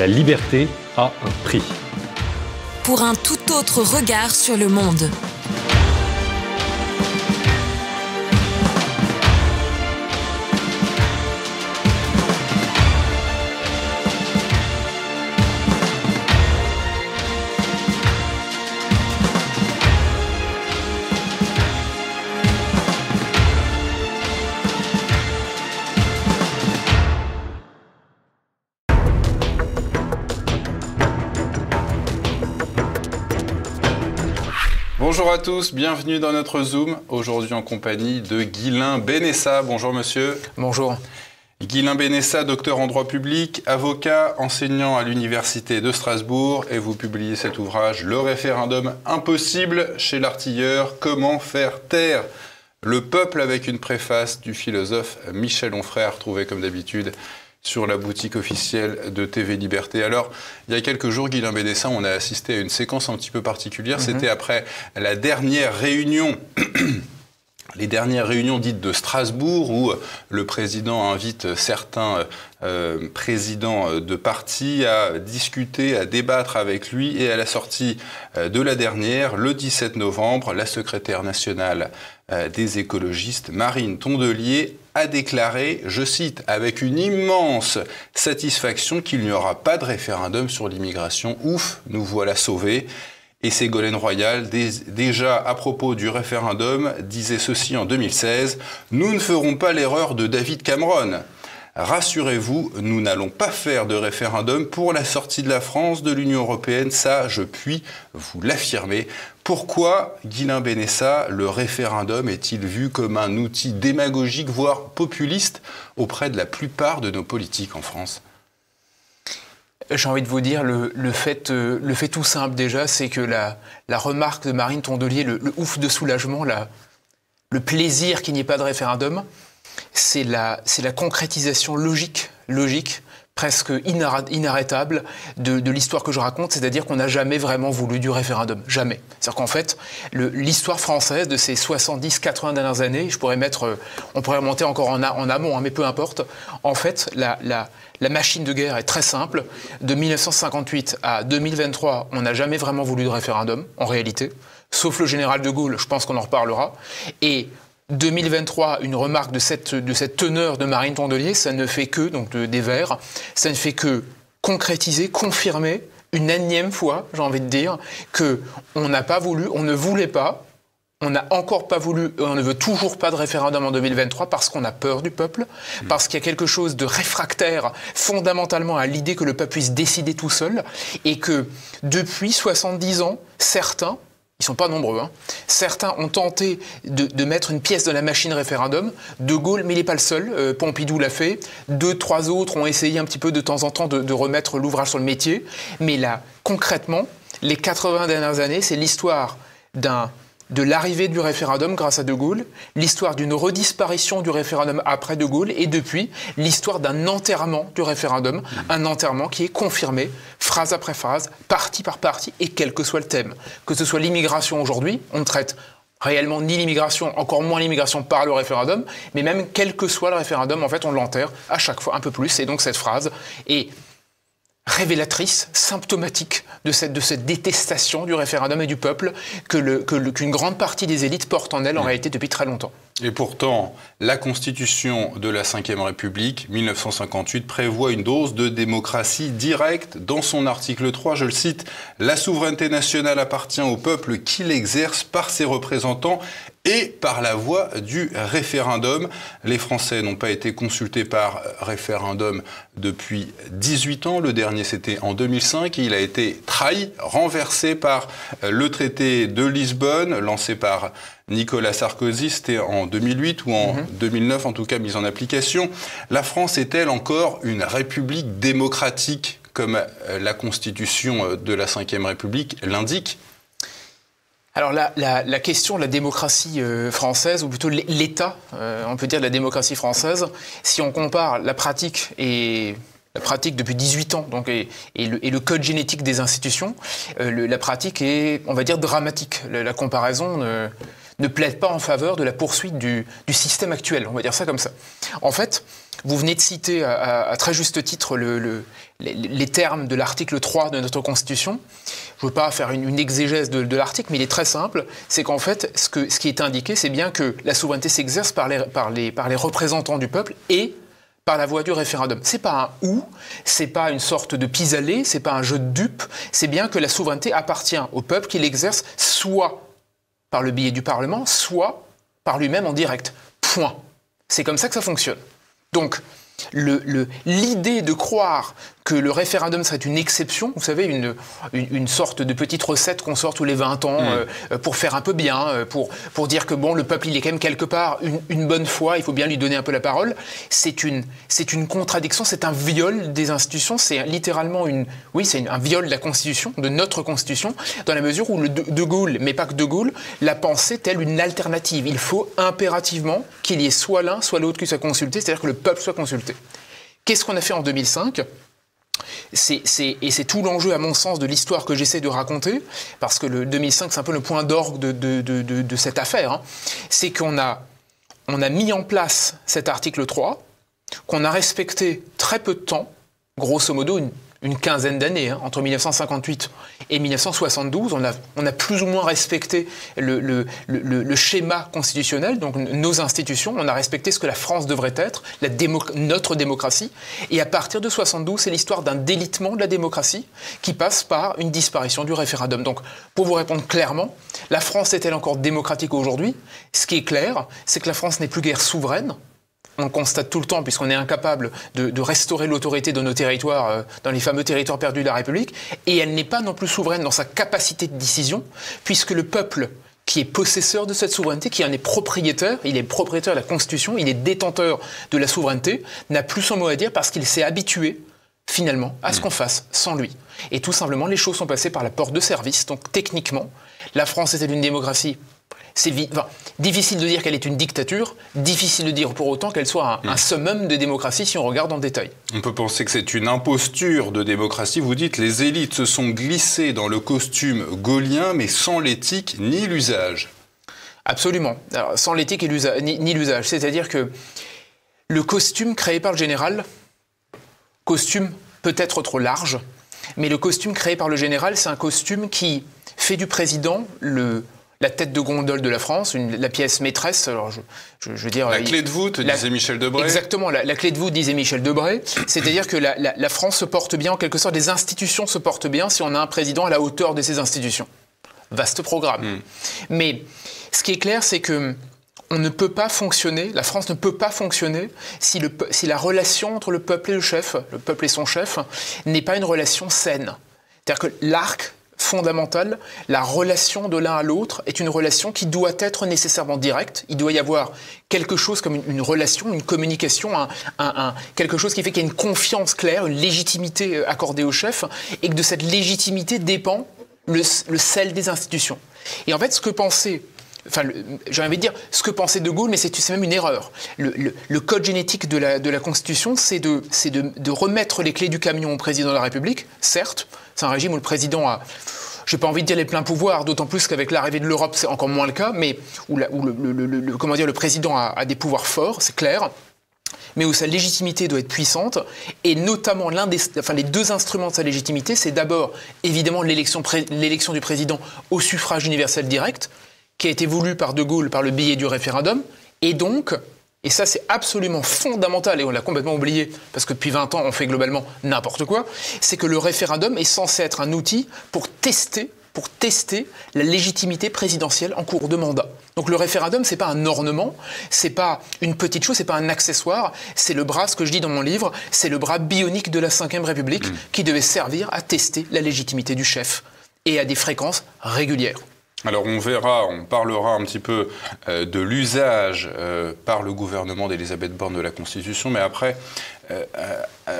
La liberté a un prix. Pour un tout autre regard sur le monde. Bonjour à tous, bienvenue dans notre Zoom, aujourd'hui en compagnie de Guilain Benessa. Bonjour monsieur. Bonjour. Guilain Benessa, docteur en droit public, avocat, enseignant à l'Université de Strasbourg, et vous publiez cet ouvrage, Le référendum impossible chez l'artilleur, comment faire taire le peuple avec une préface du philosophe Michel Onfray, trouvé comme d'habitude sur la boutique officielle de TV Liberté. Alors, il y a quelques jours, Guilain Bédessin, on a assisté à une séquence un petit peu particulière. Mhm. C'était après la dernière réunion. les dernières réunions dites de Strasbourg où le président invite certains euh, présidents de partis à discuter, à débattre avec lui et à la sortie euh, de la dernière, le 17 novembre, la secrétaire nationale euh, des écologistes, Marine Tondelier, a déclaré, je cite, avec une immense satisfaction qu'il n'y aura pas de référendum sur l'immigration. Ouf, nous voilà sauvés. Et Ségolène Royal, déjà à propos du référendum, disait ceci en 2016, Nous ne ferons pas l'erreur de David Cameron. Rassurez-vous, nous n'allons pas faire de référendum pour la sortie de la France de l'Union européenne, ça je puis vous l'affirmer. Pourquoi, Guilain Benessa, le référendum est-il vu comme un outil démagogique, voire populiste, auprès de la plupart de nos politiques en France? J'ai envie de vous dire, le, fait, euh, le fait tout simple déjà, c'est que la, la, remarque de Marine Tondelier, le, ouf de soulagement, la, le plaisir qu'il n'y ait pas de référendum, c'est la, la concrétisation logique, logique presque inarrêtable de, l'histoire que je raconte, c'est-à-dire qu'on n'a jamais vraiment voulu du référendum. Jamais. C'est-à-dire qu'en fait, l'histoire française de ces 70-80 dernières années, je pourrais mettre, euh, on pourrait remonter encore en, amont, hein, mais peu importe, en fait, la, la, la machine de guerre est très simple. De 1958 à 2023, on n'a jamais vraiment voulu de référendum, en réalité, sauf le général de Gaulle, je pense qu'on en reparlera. Et 2023, une remarque de cette, de cette teneur de Marine Tondelier, ça ne fait que, donc des Verts, ça ne fait que concrétiser, confirmer une énième fois, j'ai envie de dire, que on n'a pas voulu, on ne voulait pas, on n'a encore pas voulu, on ne veut toujours pas de référendum en 2023 parce qu'on a peur du peuple, parce qu'il y a quelque chose de réfractaire fondamentalement à l'idée que le peuple puisse décider tout seul, et que depuis 70 ans, certains, ils sont pas nombreux. Hein. Certains ont tenté de, mettre une pièce de la machine référendum. De Gaulle, mais il n'est pas le seul. Euh, Pompidou l'a fait. Deux, trois autres ont essayé un petit peu de temps en temps de remettre l'ouvrage sur le métier. Mais là, concrètement, les 80 dernières années, c'est l'histoire d'un de l'arrivée du référendum grâce à De Gaulle, l'histoire d'une redisparition du référendum après De Gaulle, et depuis l'histoire d'un enterrement du référendum, un enterrement qui est confirmé phrase après phrase, partie par partie, et quel que soit le thème. Que ce soit l'immigration aujourd'hui, on ne traite réellement ni l'immigration, encore moins l'immigration par le référendum, mais même quel que soit le référendum, en fait, on l'enterre à chaque fois un peu plus. Et donc cette phrase est révélatrice, symptomatique de cette, de cette détestation du référendum et du peuple qu'une que qu'une grande partie des élites portent en elle en réalité depuis très longtemps. Et pourtant, la Constitution de la Ve République, 1958, prévoit une dose de démocratie directe. Dans son article 3, je le cite, La souveraineté nationale appartient au peuple qui l'exerce par ses représentants et par la voie du référendum. Les Français n'ont pas été consultés par référendum depuis 18 ans. Le dernier, c'était en 2005. Il a été trahi, renversé par le traité de Lisbonne, lancé par Nicolas Sarkozy, c'était en 2008 ou en 2009 mhm. en tout cas mis en application. La France est-elle encore une république démocratique comme euh, la constitution euh, de la Ve République l'indique? Alors la, question de la démocratie euh, française, ou plutôt l'État, on peut dire de la démocratie française, si on compare la pratique et la pratique depuis 18 ans donc, et, le, code génétique des institutions, la pratique est, on va dire, dramatique. La, comparaison ne plaide pas en faveur de la poursuite du, système actuel, on va dire ça comme ça. En fait, vous venez de citer à, très juste titre les, termes de l'article 3 de notre Constitution. Je ne veux pas faire une, exégèse de, l'article, mais il est très simple. C'est qu'en fait, ce, qui est indiqué, c'est bien que la souveraineté s'exerce par les, représentants du peuple et par la voie du référendum. C'est pas un ou, c'est pas une sorte de pis-aller, c'est pas un jeu de dupes, c'est bien que la souveraineté appartient au peuple qui l'exerce soit par le biais du Parlement, soit par lui-même en direct. Point. C'est comme ça que ça fonctionne. Donc, l'idée de croire que le référendum serait une exception, vous savez, une, une, sorte de petite recette qu'on sort tous les 20 ans mm. euh, pour faire un peu bien, euh, pour, pour dire que bon, le peuple, il est quand même quelque part une, une bonne foi, il faut bien lui donner un peu la parole, c'est une, c'est une contradiction, c'est un viol des institutions, c'est littéralement une, oui, c'est un viol de la Constitution, de notre Constitution, dans la mesure où le de, Gaulle, mais pas que De Gaulle, l'a pensé telle une alternative. Il faut impérativement qu'il y ait soit l'un, soit l'autre qui soit consulté, c'est-à-dire que le peuple soit consulté. Qu'est-ce qu'on a fait en 2005 et c'est tout l'enjeu, à mon sens, de l'histoire que j'essaie de raconter, parce que le 2005, c'est un peu le point d'orgue de, cette affaire. Hein. C'est qu'on a, on a mis en place cet article 3, qu'on a respecté très peu de temps, grosso modo une une quinzaine d'années, hein, entre 1958 et 1972. On a, on a plus ou moins respecté le, schéma constitutionnel, donc nos institutions. On a respecté ce que la France devrait être, notre démocratie. Et à partir de 72, c'est l'histoire d'un délitement de la démocratie qui passe par une disparition du référendum. Donc, pour vous répondre clairement, la France est-elle encore démocratique aujourd'hui? Ce qui est clair, c'est que la France n'est plus guère souveraine on le constate tout le temps, puisqu'on est incapable de, restaurer l'autorité de nos territoires, euh, dans les fameux territoires perdus de la République, et elle n'est pas non plus souveraine dans sa capacité de décision, puisque le peuple qui est possesseur de cette souveraineté, qui en est propriétaire, il est propriétaire de la Constitution, il est détenteur de la souveraineté, n'a plus son mot à dire parce qu'il s'est habitué finalement à ce mm. qu'on fasse sans lui. Et tout simplement, les choses sont passées par la porte de service. Donc techniquement, la France était une démocratie c'est difficile de dire qu'elle est une dictature, difficile de dire pour autant qu'elle soit un, summum de démocratie si on regarde en détail. On peut penser que c'est une imposture de démocratie. Vous dites les élites se sont glissées dans le costume gaulien, mais sans l'éthique ni l'usage. Absolument. sans l'éthique ni l'usage. C'est-à-dire que le costume créé par le général, costume peut-être trop large, mais le costume créé par le général, c'est un costume qui fait du président le la tête de gondole de la France, la pièce maîtresse. Alors je, veux dire, la clé de voûte, disait Michel Debré. Exactement, la, clé de voûte, disait Michel Debré. C'est-à-dire que la, France se porte bien, en quelque sorte, les institutions se portent bien si on a un président à la hauteur de ces institutions. Vaste programme. Hmm. Mais ce qui est clair, c'est que on ne peut pas fonctionner, la France ne peut pas fonctionner si, le, si la relation entre le peuple et le chef, le peuple et son chef, n'est pas une relation saine. C'est-à-dire que l'arc fondamentale, la relation de l'un à l'autre est une relation qui doit être nécessairement directe. Il doit y avoir quelque chose comme une, relation, une communication, un, quelque chose qui fait qu'il y a une confiance claire, une légitimité euh, accordée au chef, et que de cette légitimité dépend le, sel des institutions. Et en fait, ce que pensait enfin, j'ai envie de dire ce que pensait De Gaulle, mais c'est même une erreur. Le, code génétique de la, de la Constitution, c'est de, de, de, remettre les clés du camion au président de la République, certes, c'est un régime où le président a, je n'ai pas envie de dire les pleins pouvoirs, d'autant plus qu'avec l'arrivée de l'Europe, c'est encore moins le cas, mais où, le, comment le président a, des pouvoirs forts, c'est clair, mais où sa légitimité doit être puissante, et notamment l'un des, enfin, les deux instruments de sa légitimité, c'est d'abord évidemment l'élection, l'élection du président au suffrage universel direct, qui a été voulu par De Gaulle par le billet du référendum, et donc et ça, c'est absolument fondamental, et on l'a complètement oublié, parce que depuis 20 ans, on fait globalement n'importe quoi, c'est que le référendum est censé être un outil pour tester pour tester la légitimité présidentielle en cours de mandat. Donc le référendum, c'est pas un ornement, c'est pas une petite chose, c'est pas un accessoire, c'est le bras, ce que je dis dans mon livre, c'est le bras bionique de la Ve République mmh. qui devait servir à tester la légitimité du chef et à des fréquences régulières. Alors on verra, on parlera un petit peu euh, de l'usage euh, par le gouvernement d'Elisabeth Borne de la Constitution, mais après, euh,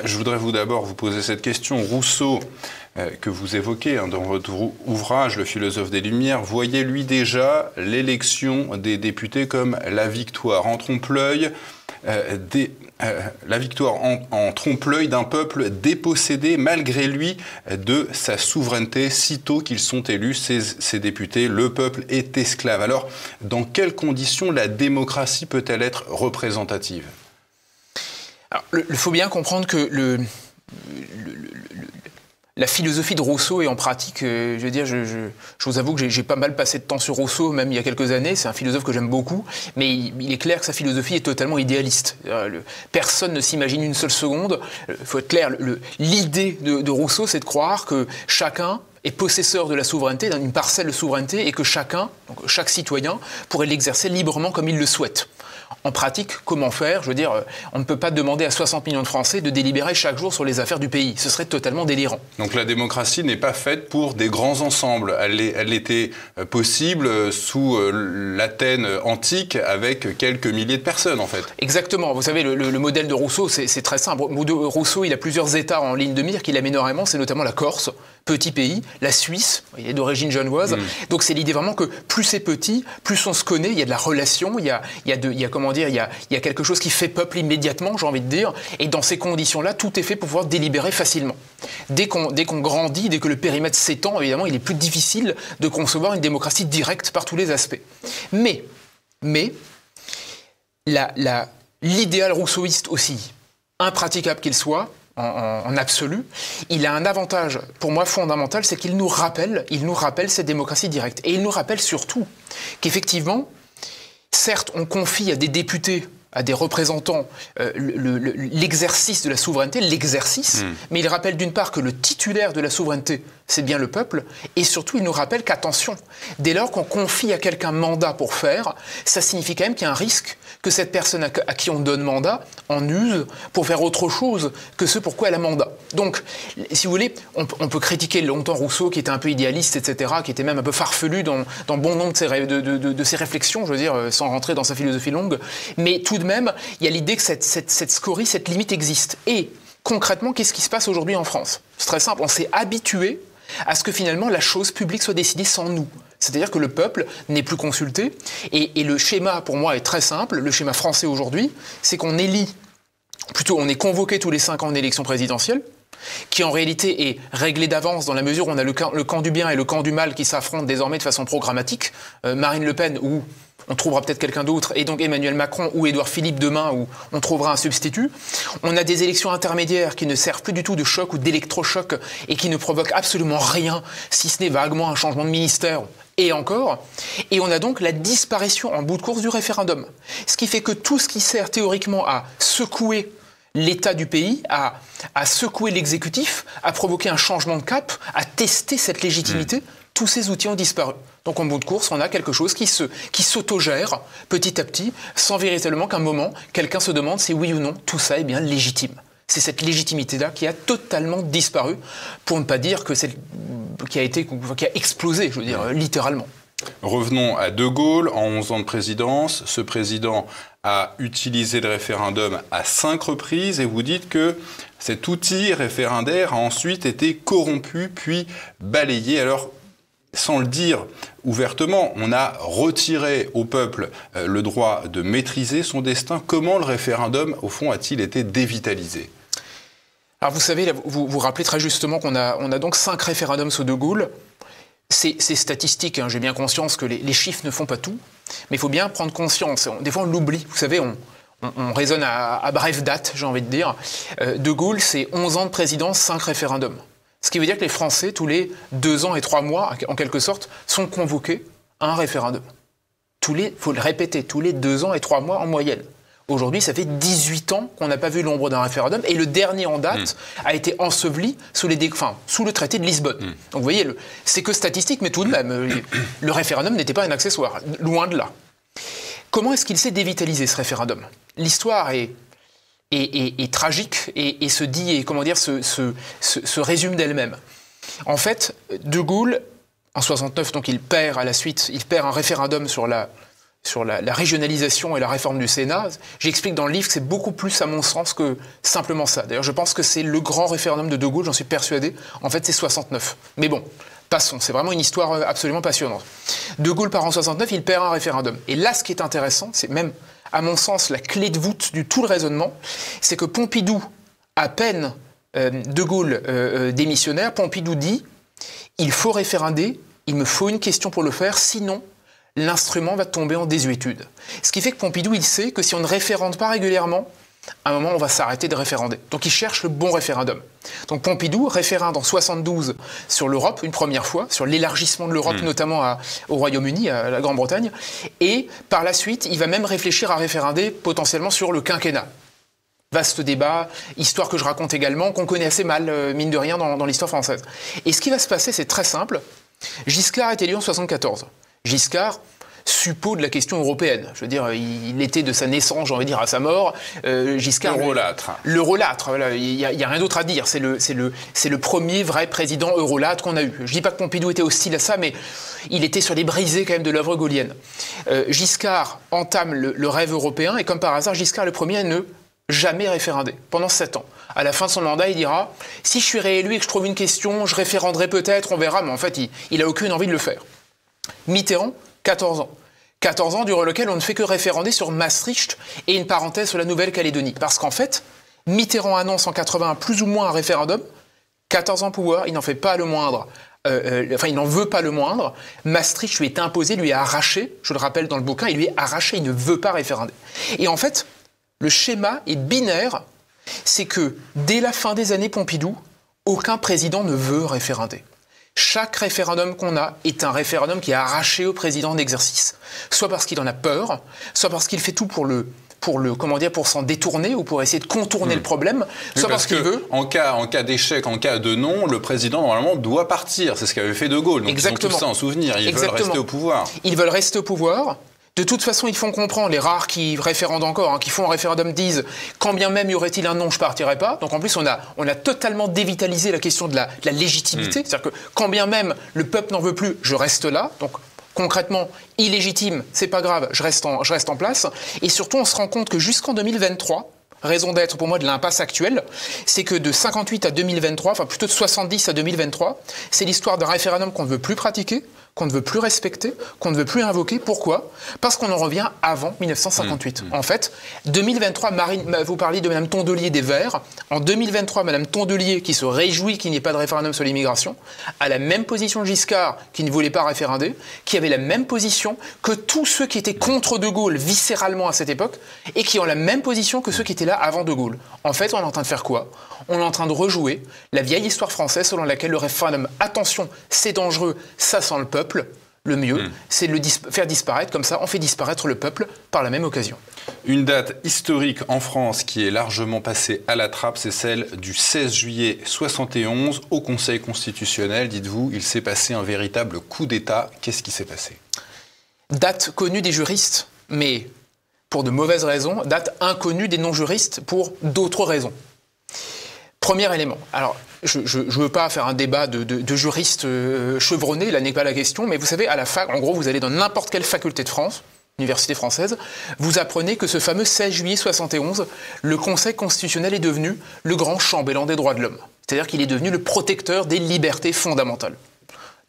je voudrais vous d'abord vous poser cette question. Rousseau, que vous évoquez hein, dans votre ouvrage, Le philosophe des Lumières, voyait lui déjà l'élection des députés comme la victoire. En trompe-l'œil, la victoire en, trompe-l'œil d'un peuple dépossédé malgré lui de sa souveraineté sitôt qu'ils sont élus, ces, députés. Le peuple est esclave. Alors, dans quelles conditions la démocratie peut-elle être représentative? Il faut bien comprendre que le, la philosophie de Rousseau est en pratique, euh, je veux dire, je, vous avoue que j'ai pas mal passé de temps sur Rousseau, même il y a quelques années. C'est un philosophe que j'aime beaucoup, mais il, est clair que sa philosophie est totalement idéaliste. Euh, personne ne s'imagine une seule seconde. Il euh, faut être clair, l'idée de, Rousseau, c'est de croire que chacun est possesseur de la souveraineté, d'une parcelle de souveraineté, et que chacun, donc chaque citoyen, pourrait l'exercer librement comme il le souhaite en pratique, comment faire? Je veux dire, on ne peut pas demander à 60 millions de Français de délibérer chaque jour sur les affaires du pays. Ce serait totalement délirant. Donc la démocratie n'est pas faite pour des grands ensembles. Elle, elle était euh, possible euh, sous euh, l'Athènes antique avec quelques milliers de personnes, en fait. Exactement. Vous savez, le, modèle de Rousseau, c'est très simple. Rousseau, il a plusieurs États en ligne de mire qu'il aime énormément. C'est notamment la Corse, petit pays, la Suisse, il est d'origine genevoise. Mm. Donc c'est l'idée vraiment que plus c'est petit, plus on se connaît, il y a de la relation, il y a, il y a, de, il y a comment dire, il y a, il y a quelque chose qui fait peuple immédiatement, j'ai envie de dire. Et dans ces conditions-là, tout est fait pour pouvoir délibérer facilement. Dès qu'on grandit, dès que le périmètre s'étend, évidemment, il est plus difficile de concevoir une démocratie directe par tous les aspects. Mais, mais, l'idéal la, rousseauiste aussi, impraticable qu'il soit, en, absolu, il a un avantage pour moi fondamental, c'est qu'il nous rappelle, il nous rappelle cette démocratie directe. Et il nous rappelle surtout qu'effectivement, certes, on confie à des députés à des représentants euh, l'exercice de la souveraineté, l'exercice, hmm. mais il rappelle d'une part que le titulaire de la souveraineté, c'est bien le peuple, et surtout il nous rappelle qu'attention, dès lors qu'on confie à quelqu'un mandat pour faire, ça signifie quand même qu'il y a un risque que cette personne à, qui on donne mandat en use pour faire autre chose que ce pourquoi elle a mandat. Donc, si vous voulez, on, peut critiquer longtemps Rousseau, qui était un peu idéaliste, etc., qui était même un peu farfelu dans, bon nombre de ses, réflexions, je veux dire, sans rentrer dans sa philosophie longue, mais tout de même, il y a l'idée que cette, cette scorie, cette limite existe. Et concrètement, qu'est-ce qui se passe aujourd'hui en France? C'est très simple, on s'est habitué à ce que finalement la chose publique soit décidée sans nous. C'est-à-dire que le peuple n'est plus consulté. Et, le schéma, pour moi, est très simple. Le schéma français aujourd'hui, c'est qu'on élit, plutôt on est convoqué tous les cinq ans en élection présidentielle, qui en réalité est réglé d'avance dans la mesure où on a le camp, du bien et le camp du mal qui s'affrontent désormais de façon programmatique. Euh, Marine Le Pen ou on trouvera peut-être quelqu'un d'autre, et donc Emmanuel Macron ou Édouard Philippe demain, où on trouvera un substitut. On a des élections intermédiaires qui ne servent plus du tout de choc ou d'électrochoc et qui ne provoquent absolument rien, si ce n'est vaguement un changement de ministère et encore. Et on a donc la disparition en bout de course du référendum. Ce qui fait que tout ce qui sert théoriquement à secouer l'état du pays, à, secouer l'exécutif, à provoquer un changement de cap, à tester cette légitimité, mmh. Tous ces outils ont disparu. Donc en bout de course, on a quelque chose qui se qui s'autogère petit à petit, sans véritablement qu'un moment, quelqu'un se demande si oui ou non tout ça est bien légitime. C'est cette légitimité-là qui a totalement disparu, pour ne pas dire que c'est qui a été qui a explosé, je veux dire littéralement. Revenons à De Gaulle, en 11 ans de présidence. Ce président a utilisé le référendum à cinq reprises et vous dites que cet outil référendaire a ensuite été corrompu puis balayé. Alors sans le dire ouvertement, on a retiré au peuple euh, le droit de maîtriser son destin. Comment le référendum, au fond, a-t-il été dévitalisé? Alors vous savez, vous vous rappelez très justement qu'on a, on a donc cinq référendums sous De Gaulle. C'est statistique, hein. j'ai bien conscience que les, chiffres ne font pas tout, mais il faut bien prendre conscience. Des fois, on l'oublie. Vous savez, on, raisonne à, brève date, j'ai envie de dire. Euh, de Gaulle, c'est 11 ans de présidence, 5 référendums. Ce qui veut dire que les Français, tous les deux ans et trois mois, en quelque sorte, sont convoqués à un référendum. Tous les, faut le répéter, tous les deux ans et trois mois en moyenne. Aujourd'hui, ça fait 18 ans qu'on n'a pas vu l'ombre d'un référendum et le dernier en date hmm. a été enseveli sous, les sous le traité de Lisbonne. Hmm. Donc vous voyez, c'est que statistique, mais tout de même, euh, le référendum n'était pas un accessoire, loin de là. Comment est-ce qu'il s'est dévitalisé ce référendum? L'histoire est est, tragique et, se dit, et comment dire, se, se, résume d'elle-même. En fait, De Gaulle, en 69, donc il perd à la suite, il perd un référendum sur la, sur la, régionalisation et la réforme du Sénat. J'explique dans le livre que c'est beaucoup plus, à mon sens, que simplement ça. D'ailleurs, je pense que c'est le grand référendum de De Gaulle, j'en suis persuadé. En fait, c'est 69. Mais bon, passons. C'est vraiment une histoire absolument passionnante. De Gaulle part en 69, il perd un référendum. Et là, ce qui est intéressant, c'est même à mon sens, la clé de voûte du tout le raisonnement, c'est que Pompidou, à peine euh, De Gaulle euh, démissionnaire, Pompidou dit il faut référander, il me faut une question pour le faire, sinon l'instrument va tomber en désuétude. Ce qui fait que Pompidou, il sait que si on ne référende pas régulièrement, à un moment, on va s'arrêter de référander. Donc il cherche le bon référendum. Donc Pompidou référende en 72 sur l'Europe, une première fois, sur l'élargissement de l'Europe, hmm. notamment au Royaume-Uni, à la Grande-Bretagne. Et par la suite, il va même réfléchir à référander potentiellement sur le quinquennat. Vaste débat, histoire que je raconte également, qu'on connaît assez mal, euh, mine de rien, dans, dans l'histoire française. Et ce qui va se passer, c'est très simple. Giscard est élu en 74. Giscard, suppôt de la question européenne. Je veux dire, il était de sa naissance, j'ai envie de dire, à sa mort. Euh, Giscard. Eurolâtre. L'eurolâtre, voilà. Il n'y a, rien d'autre à dire. C'est le, le, le premier vrai président eurolâtre qu'on a eu. Je ne dis pas que Pompidou était hostile à ça, mais il était sur les brisées quand même de l'œuvre gaulienne. Euh, Giscard entame le, rêve européen et comme par hasard, Giscard le premier ne jamais référendé pendant sept ans. À la fin de son mandat, il dira si je suis réélu et que je trouve une question, je référenderai peut-être, on verra, mais en fait, il n'a aucune envie de le faire. Mitterrand, 14 ans. 14 ans durant lequel on ne fait que référander sur Maastricht et une parenthèse sur la Nouvelle-Calédonie. Parce qu'en fait, Mitterrand annonce en 81 plus ou moins un référendum, 14 ans pouvoir, il n'en fait pas le moindre. Euh, euh, enfin, il n'en veut pas le moindre. Maastricht lui est imposé, lui est arraché. Je le rappelle dans le bouquin, il lui est arraché, il ne veut pas référander. Et en fait, le schéma est binaire. C'est que dès la fin des années Pompidou, aucun président ne veut référander. Chaque référendum qu'on a est un référendum qui est arraché au président d'exercice. Soit parce qu'il en a peur, soit parce qu'il fait tout pour le pour le comment dire pour s'en détourner ou pour essayer de contourner le hmm. problème, soit parce, qu'il veut. En cas en cas d'échec, en cas de non, le président normalement doit partir. C'est ce qu'avait fait De Gaulle. Donc Exactement. Ils ont tout ça en souvenir. Ils veulent rester au pouvoir. Ils veulent rester au pouvoir. De toute façon, ils font comprendre, les rares qui référendent encore, hein, qui font un référendum disent quand bien même y aurait-il un non, je partirai pas. Donc en plus, on a, on a totalement dévitalisé la question de la, légitimité. Hmm. C'est-à-dire que quand bien même le peuple n'en veut plus, je reste là. Donc concrètement, illégitime, c'est pas grave, je reste, en, je reste en place. Et surtout, on se rend compte que jusqu'en 2023, raison d'être pour moi de l'impasse actuelle, c'est que de 58 à 2023, enfin plutôt de 70 à 2023, c'est l'histoire d'un référendum qu'on ne veut plus pratiquer, qu'on ne veut plus respecter, qu'on ne veut plus invoquer. Pourquoi? Parce qu'on en revient avant 1958. Mmh, mmh. En fait, 2023, Marine, vous parliez de Mme Tondelier des Verts. En 2023, Mme Tondelier, qui se réjouit qu'il n'y ait pas de référendum sur l'immigration, a la même position Giscard, qui ne voulait pas référander, qui avait la même position que tous ceux qui étaient contre De Gaulle viscéralement à cette époque, et qui ont la même position que ceux qui étaient là avant De Gaulle. En fait, on est en train de faire quoi? On est en train de rejouer la vieille histoire française selon laquelle le référendum, attention, c'est dangereux, ça sent le peuple, le mieux, hmm. c'est de le faire disparaître. Comme ça, on fait disparaître le peuple par la même occasion. Une date historique en France qui est largement passée à la trappe, c'est celle du 16 juillet 71 au Conseil constitutionnel. Dites-vous, il s'est passé un véritable coup d'État. Qu'est-ce qui s'est passé? Date connue des juristes, mais pour de mauvaises raisons. Date inconnue des non-juristes pour d'autres raisons. Premier élément. Alors, je ne veux pas faire un débat de, juristes euh, chevronnés, là n'est pas la question, mais vous savez, à la fac, en gros, vous allez dans n'importe quelle faculté de France, université française, vous apprenez que ce fameux 16 juillet 71, le Conseil constitutionnel est devenu le grand chambellan des droits de l'homme. C'est-à-dire qu'il est devenu le protecteur des libertés fondamentales.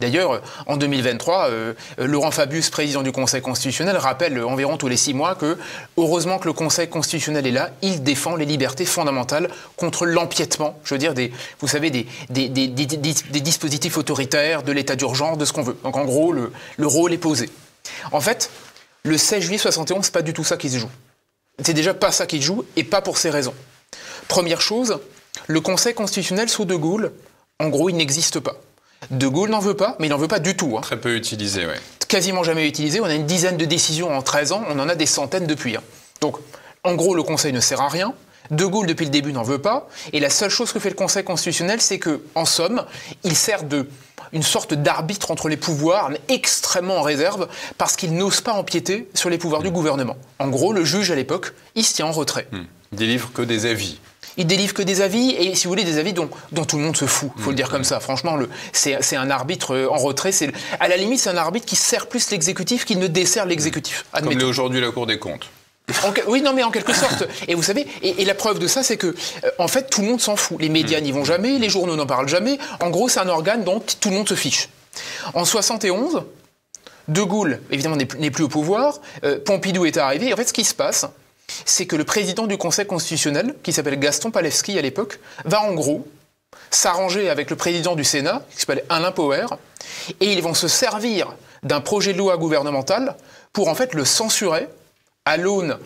D'ailleurs, en 2023, euh, Laurent Fabius, président du Conseil constitutionnel, rappelle environ tous les six mois que, heureusement que le Conseil constitutionnel est là, il défend les libertés fondamentales contre l'empiètement, je veux dire, des, vous savez, des, dispositifs autoritaires, de l'état d'urgence, de ce qu'on veut. Donc en gros, le, le, rôle est posé. En fait, le 16 juillet 71, c'est pas du tout ça qui se joue. C'est déjà pas ça qui se joue, et pas pour ces raisons. Première chose, le Conseil constitutionnel sous De Gaulle, en gros, il n'existe pas. De Gaulle n'en veut pas, mais il n'en veut pas du tout. Hein. Très peu utilisé, oui. Quasiment jamais utilisé. On a une dizaine de décisions en 13 ans, on en a des centaines depuis. Hein. Donc, en gros, le Conseil ne sert à rien. De Gaulle, depuis le début, n'en veut pas. Et la seule chose que fait le Conseil constitutionnel, c'est que, en somme, il sert de une sorte d'arbitre entre les pouvoirs, mais extrêmement en réserve, parce qu'il n'ose pas empiéter sur les pouvoirs du gouvernement. En gros, le juge, à l'époque, il se tient en retrait. Hmm. Il délivre que des avis il délivre que des avis, et si vous voulez, des avis dont, dont tout le monde se fout, il faut le dire comme ça. Franchement, c'est un arbitre euh, en retrait. À la limite, c'est un arbitre qui sert plus l'exécutif qu'il ne dessert l'exécutif. Comme l'est aujourd'hui la Cour des comptes. oui, non, mais en quelque sorte. Et vous savez, et, la preuve de ça, c'est que, euh, en fait, tout le monde s'en fout. Les médias mm. n'y vont jamais, les journaux n'en parlent jamais. En gros, c'est un organe dont tout le monde se fiche. En 71, De Gaulle, évidemment, n'est plus au pouvoir. Euh, Pompidou est arrivé. Et en fait, ce qui se passe, c'est que le président du Conseil constitutionnel, qui s'appelle Gaston Palevski à l'époque, va en gros s'arranger avec le président du Sénat, qui s'appelle Alain Power, et ils vont se servir d'un projet de loi gouvernemental pour en fait le censurer à l'aune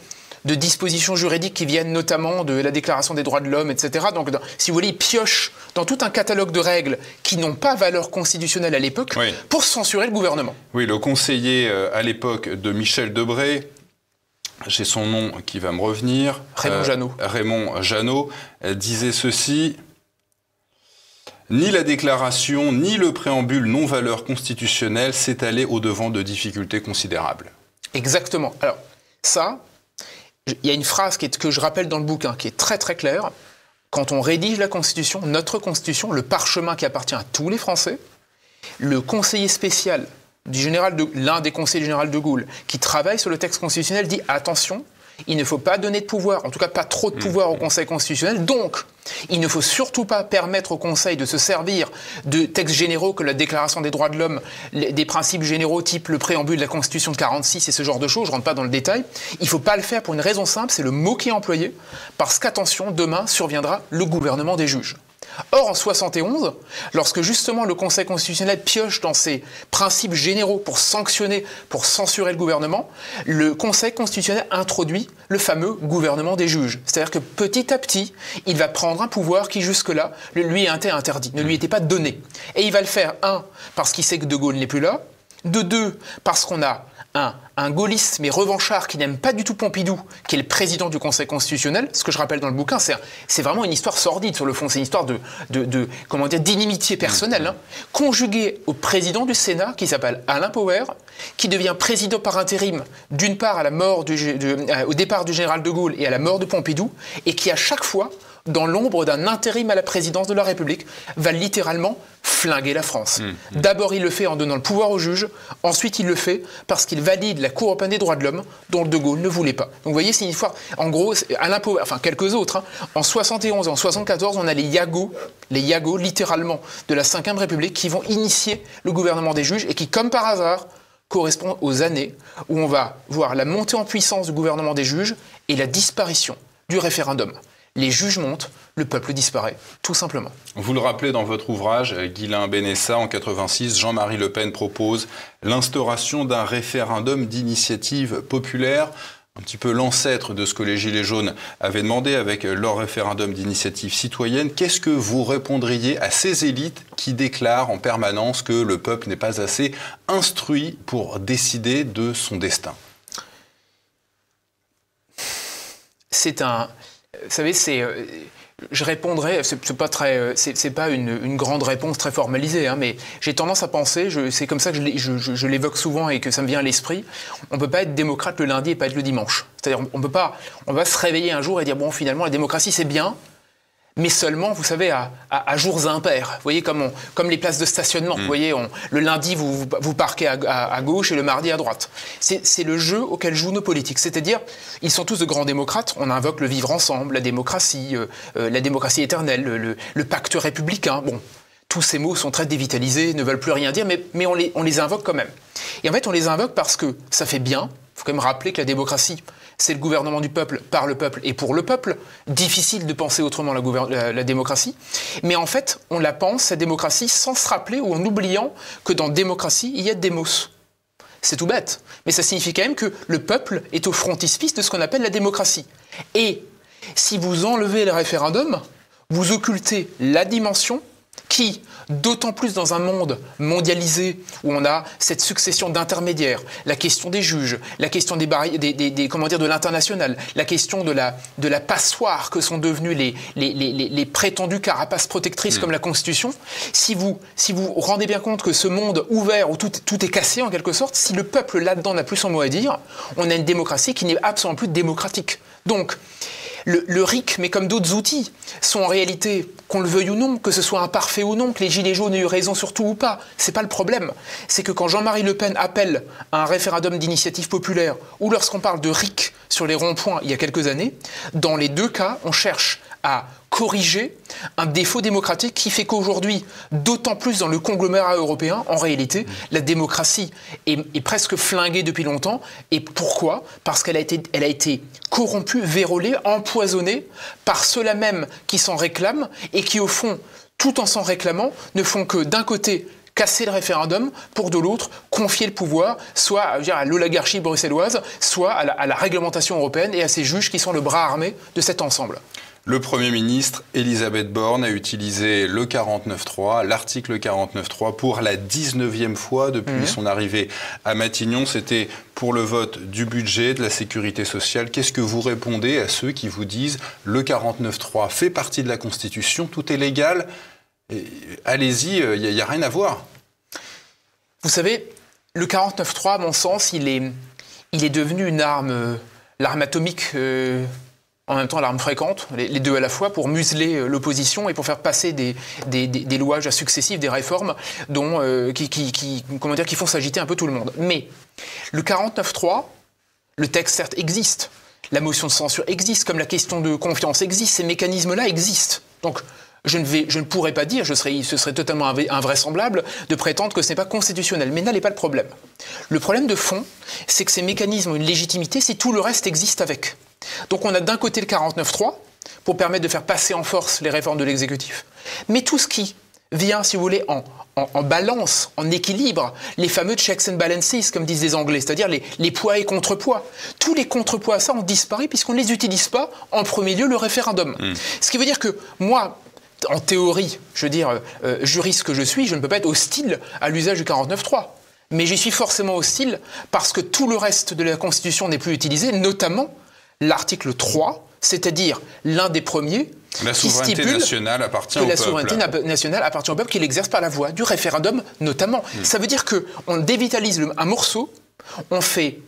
de dispositions juridiques qui viennent notamment de la Déclaration des droits de l'homme, etc. Donc, si vous voulez, ils piochent dans tout un catalogue de règles qui n'ont pas valeur constitutionnelle à l'époque pour censurer le gouvernement. Oui, le conseiller euh, à l'époque de Michel Debré, j'ai son nom qui va me revenir. Raymond euh, Janot. Raymond Janot euh, disait ceci. Ni la déclaration, ni le préambule non-valeur constitutionnelle s'est allé au-devant de difficultés considérables. Exactement. Alors, ça, il y a une phrase que je rappelle dans le bouquin qui est très très claire. Quand on rédige la Constitution, notre Constitution, le parchemin qui appartient à tous les Français, le conseiller spécial du général de, l'un des conseillers du général de Gaulle qui travaille sur le texte constitutionnel dit attention, il ne faut pas donner de pouvoir, en tout cas pas trop de pouvoir au Conseil constitutionnel. Donc, il ne faut surtout pas permettre au Conseil de se servir de textes généraux que la Déclaration des droits de l'homme, des principes généraux type le préambule de la Constitution de 46 et ce genre de choses. Je ne rentre pas dans le détail. Il ne faut pas le faire pour une raison simple, c'est le mot qui est employé, parce qu'attention, demain surviendra le gouvernement des juges. Or, en 71, lorsque justement le Conseil constitutionnel pioche dans ses principes généraux pour sanctionner, pour censurer le gouvernement, le Conseil constitutionnel introduit le fameux gouvernement des juges. C'est-à-dire que petit à petit, il va prendre un pouvoir qui jusque-là lui était interdit, ne lui était pas donné. Et il va le faire, un, parce qu'il sait que De Gaulle n'est plus là, de deux, parce qu'on a un, un gaulliste mais revanchard qui n'aime pas du tout Pompidou, qui est le président du Conseil constitutionnel, ce que je rappelle dans le bouquin, c'est vraiment une histoire sordide sur le fond, c'est une histoire de, de, comment dire d'inimitié personnelle, hein, conjuguée au président du Sénat qui s'appelle Alain Power, qui devient président par intérim d'une part à la mort du, euh, au départ du général de Gaulle et à la mort de Pompidou, et qui à chaque fois dans l'ombre d'un intérim à la présidence de la République, va littéralement flinguer la France. Mmh, mmh. D'abord, il le fait en donnant le pouvoir aux juges, ensuite, il le fait parce qu'il valide la Cour européenne des droits de l'homme, dont De Gaulle ne voulait pas. Donc, vous voyez, c'est une histoire, en gros, Alain Power, enfin quelques autres, hein. en 71 et en 74, on a les Yago, les Yago, littéralement, de la Ve République, qui vont initier le gouvernement des juges et qui, comme par hasard, correspondent aux années où on va voir la montée en puissance du gouvernement des juges et la disparition du référendum les juges montent, le peuple disparaît, tout simplement. Vous le rappelez dans votre ouvrage, Guilain Benessa, en 86, Jean-Marie Le Pen propose l'instauration d'un référendum d'initiative populaire un petit peu l'ancêtre de ce que les Gilets jaunes avaient demandé avec leur référendum d'initiative citoyenne. Qu'est-ce que vous répondriez à ces élites qui déclarent en permanence que le peuple n'est pas assez instruit pour décider de son destin? C'est un, vous savez, c'est euh, je répondrai, c'est pas très, euh, c'est pas une, grande réponse très formalisée, hein, mais j'ai tendance à penser, c'est comme ça que je, l'évoque souvent et que ça me vient à l'esprit. On peut pas être démocrate le lundi et pas être le dimanche. C'est-à-dire, on peut pas, on va se réveiller un jour et dire bon, finalement, la démocratie c'est bien, mais seulement, vous savez, à, jours impairs. Vous voyez, comme, comme les places de stationnement. Mm. Vous voyez, le lundi, vous, vous parquez à, gauche et le mardi à droite. C'est le jeu auquel jouent nos politiques. C'est-à-dire, ils sont tous de grands démocrates. On invoque le vivre ensemble, la démocratie, euh, euh, la démocratie éternelle, le, pacte républicain. Bon, tous ces mots sont très dévitalisés, ne veulent plus rien dire, mais, mais on, les, on les invoque quand même. Et en fait, on les invoque parce que ça fait bien. Quand même rappeler que la démocratie, c'est le gouvernement du peuple, par le peuple et pour le peuple. Difficile de penser autrement la, démocratie. Mais en fait, on la pense, cette démocratie, sans se rappeler ou en oubliant que dans démocratie, il y a démos. C'est tout bête. Mais ça signifie quand même que le peuple est au frontispice de ce qu'on appelle la démocratie. Et si vous enlevez le référendum, vous occultez la dimension qui, d'autant plus dans un monde mondialisé où on a cette succession d'intermédiaires, la question des juges, la question des, des, comment dire, de l'international, la question de la, de la passoire que sont devenus les, les, les, prétendues carapaces protectrices mm. comme la Constitution, si vous, si vous rendez bien compte que ce monde ouvert où tout, tout est cassé en quelque sorte, si le peuple là-dedans n'a plus son mot à dire, on a une démocratie qui n'est absolument plus démocratique. Donc, le, RIC, mais comme d'autres outils, sont en réalité qu'on le veuille ou non, que ce soit imparfait ou non, que les Gilets jaunes aient eu raison sur tout ou pas. C'est pas le problème. C'est que quand Jean-Marie Le Pen appelle à un référendum d'initiative populaire, ou lorsqu'on parle de RIC sur les ronds-points il y a quelques années, dans les deux cas, on cherche à corriger un défaut démocratique qui fait qu'aujourd'hui, d'autant plus dans le conglomérat européen, en réalité, la démocratie est, presque flinguée depuis longtemps. Et pourquoi? Parce qu'elle a été, a été corrompue, vérolée, empoisonnée par ceux-là même qui s'en réclament et qui, au fond, tout en s'en réclamant, ne font que d'un côté casser le référendum pour de l'autre confier le pouvoir soit à l'oligarchie bruxelloise, soit à la, à la réglementation européenne et à ces juges qui sont le bras armé de cet ensemble. Le Premier ministre, Elisabeth Borne, a utilisé le 49.3, l'article 49.3, pour la 19e fois depuis mhm. son arrivée à Matignon. C'était pour le vote du budget, de la sécurité sociale. Qu'est-ce que vous répondez à ceux qui vous disent le 49.3 fait partie de la Constitution, tout est légal Allez-y, il euh, n'y a, rien à voir. Vous savez, le 49.3, à mon sens, il est, il est devenu une arme, euh, l'arme atomique. Euh, en même temps l'arme fréquente, les, deux à la fois, pour museler l'opposition et pour faire passer des, des, des, louages successifs, des réformes dont, qui, qui, comment dire, qui font s'agiter un peu tout le monde. Mais le 49.3, le texte certes existe, la motion de censure existe, comme la question de confiance existe, ces mécanismes-là existent. Donc je ne, vais, je ne pourrais pas dire, je serais, ce serait totalement invraisemblable de prétendre que ce n'est pas constitutionnel. Mais là n'est pas le problème. Le problème de fond, c'est que ces mécanismes ont une légitimité si tout le reste existe avec. Donc on a d'un côté le 49.3 pour permettre de faire passer en force les réformes de l'exécutif. Mais tout ce qui vient, si vous voulez, en, balance, en équilibre, les fameux checks and balances, comme disent les Anglais, c'est-à-dire les, poids et contrepoids. Tous les contrepoids à ça ont disparu puisqu'on ne les utilise pas, en premier lieu, le référendum. Hmm. Ce qui veut dire que moi, en théorie, je veux dire, euh, juriste que je suis, je ne peux pas être hostile à l'usage du 49.3. Mais j'y suis forcément hostile parce que tout le reste de la Constitution n'est plus utilisé, notamment l'article 3, c'est-à-dire l'un des premiers la souveraineté nationale appartient que au la souveraineté nationale appartient au peuple qu'il exerce par la voie du référendum notamment. Hmm. Ça veut dire qu'on dévitalise un morceau, on fait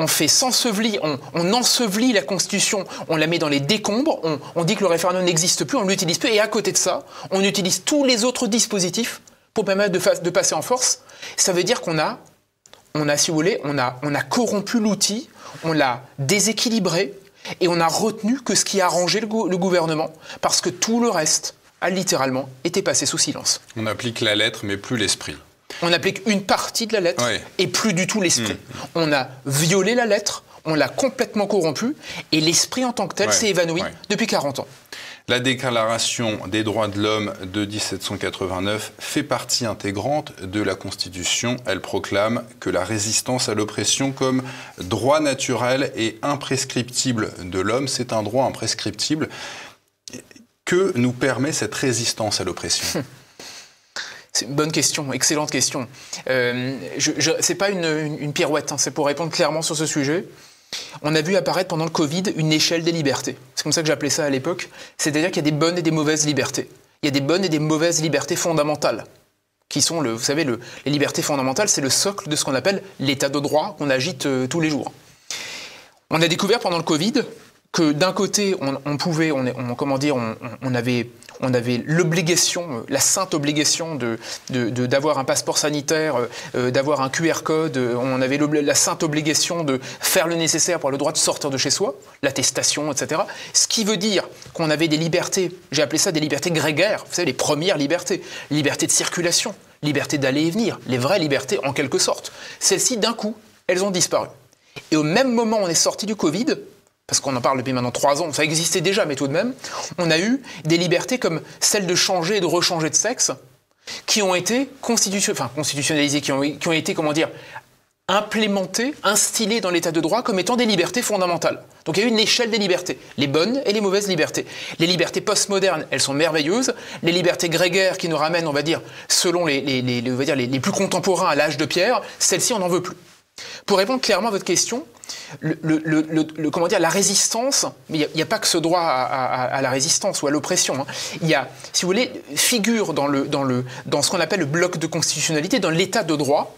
on fait s'ensevelir, on, ensevelit la Constitution, on la met dans les décombres, on, dit que le référendum n'existe plus, on l'utilise plus, et à côté de ça, on utilise tous les autres dispositifs pour permettre de, passer en force. Ça veut dire qu'on a, on a, si vous voulez, on a, on a corrompu l'outil on l'a déséquilibré et on a retenu que ce qui a arrangé le, gouvernement, parce que tout le reste a littéralement été passé sous silence. On applique la lettre, mais plus l'esprit. On applique une partie de la lettre et plus du tout l'esprit. Mm. On a violé la lettre, on l'a complètement corrompu, et l'esprit en tant que tel s'est évanoui depuis 40 ans. La Déclaration des droits de l'homme de 1789 fait partie intégrante de la Constitution. Elle proclame que la résistance à l'oppression comme droit naturel et imprescriptible de l'homme, c'est un droit imprescriptible. Que nous permet cette résistance à l'oppression C'est une bonne question, excellente question. Euh, ce n'est pas une, pirouette, hein, c'est pour répondre clairement sur ce sujet on a vu apparaître pendant le Covid une échelle des libertés. C'est comme ça que j'appelais ça à l'époque. C'est-à-dire qu'il y a des bonnes et des mauvaises libertés. Il y a des bonnes et des mauvaises libertés fondamentales, qui sont, le, vous savez, les libertés fondamentales, c'est le socle de ce qu'on appelle l'état de droit qu'on agite euh, tous les jours. On a découvert pendant le Covid que d'un côté, on, pouvait, on, comment dire, on, avait, on avait l'obligation, euh, la sainte obligation de, d'avoir un passeport sanitaire, euh, euh, d'avoir un QR code, on avait la sainte obligation de faire le nécessaire pour le droit de sortir de chez soi, l'attestation, etc. Ce qui veut dire qu'on avait des libertés, j'ai appelé ça des libertés grégaires, vous savez, les premières libertés, liberté de circulation, liberté d'aller et venir, les vraies libertés en quelque sorte. Celles-ci, d'un coup, elles ont disparu. Et au même moment, on est sorti du Covid, parce qu'on en parle depuis maintenant trois ans, ça existait déjà, mais tout de même, on a eu des libertés comme celle de changer et de rechanger de sexe, qui ont été constitutionnalisées, qui ont, été, comment dire, implémentées, instillées dans l'état de droit comme étant des libertés fondamentales. Donc il y a eu une échelle des libertés, les bonnes et les mauvaises libertés. Les libertés postmodernes, elles sont merveilleuses. Les libertés grégaires qui nous ramènent, on va dire, selon les plus contemporains à l'âge de pierre, celles-ci, on n'en veut plus. Pour répondre clairement à votre question, le, comment dire, la résistance, il n'y a, pas que ce droit à, la résistance ou à l'oppression. Hein. Il y a, si vous voulez, figure dans, le, dans, le, dans ce qu'on appelle le bloc de constitutionnalité, dans l'état de droit,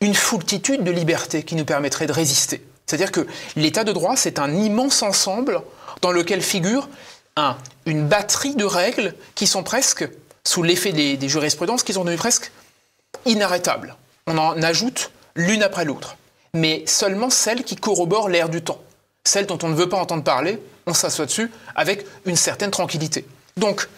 une foultitude de libertés qui nous permettraient de résister. C'est-à-dire que l'état de droit, c'est un immense ensemble dans lequel figurent un, une batterie de règles qui sont presque, sous l'effet des, des jurisprudences, qui sont devenues presque inarrêtables. On en ajoute l'une après l'autre, mais seulement celles qui corroborent l'air du temps. Celles dont on ne veut pas entendre parler, on s'assoit dessus avec une certaine tranquillité. Donc,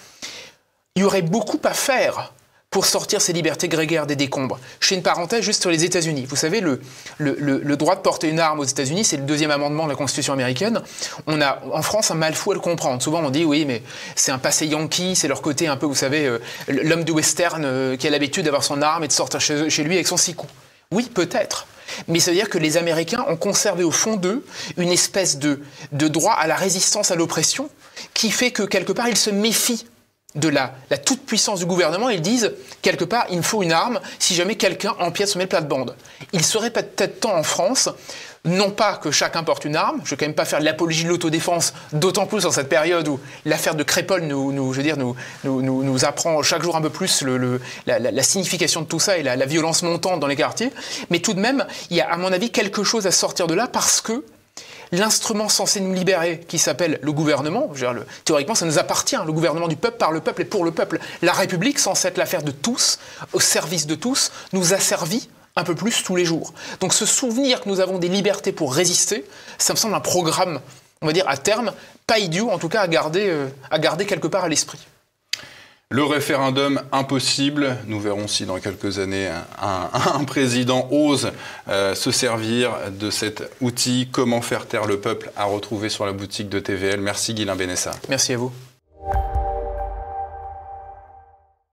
il y aurait beaucoup à faire pour sortir ces libertés grégaires des décombres. Je fais une parenthèse juste sur les États-Unis. Vous savez, le, droit de porter une arme aux États-Unis, c'est le deuxième amendement de la Constitution américaine. On a en France un mal fou à le comprendre. Souvent, on dit oui, mais c'est un passé yankee, c'est leur côté un peu, vous savez, euh, l'homme du western euh, qui a l'habitude d'avoir son arme et de sortir chez, chez lui avec son six coups. Oui, peut-être. Mais ça veut dire que les Américains ont conservé au fond d'eux une espèce de, droit à la résistance à l'oppression qui fait que quelque part ils se méfient de la, toute-puissance du gouvernement, ils disent, quelque part, il me faut une arme si jamais quelqu'un empiète sur mes plates-bandes. Il serait peut-être temps en France, non pas que chacun porte une arme, je ne vais quand même pas faire l'apologie de l'autodéfense, d'autant plus dans cette période où l'affaire de Crépol nous, je veux dire, nous, nous, apprend chaque jour un peu plus la, signification de tout ça et la violence montante dans les quartiers. Mais tout de même, il y a à mon avis quelque chose à sortir de là parce que l'instrument censé nous libérer, qui s'appelle le gouvernement, théoriquement ça nous appartient, le gouvernement du peuple, par le peuple et pour le peuple. La République, censée être l'affaire de tous, au service de tous, nous a servi un peu plus tous les jours. Donc ce souvenir que nous avons des libertés pour résister, ça me semble un programme, on va dire à terme, pas idiot, en tout cas à garder, euh, à garder quelque part à l'esprit. Le référendum impossible, nous verrons si dans quelques années un, président ose euh, se servir de cet outil. Comment faire taire le peuple à retrouver sur la boutique de TVL. Merci Guilain Benessa. Merci à vous.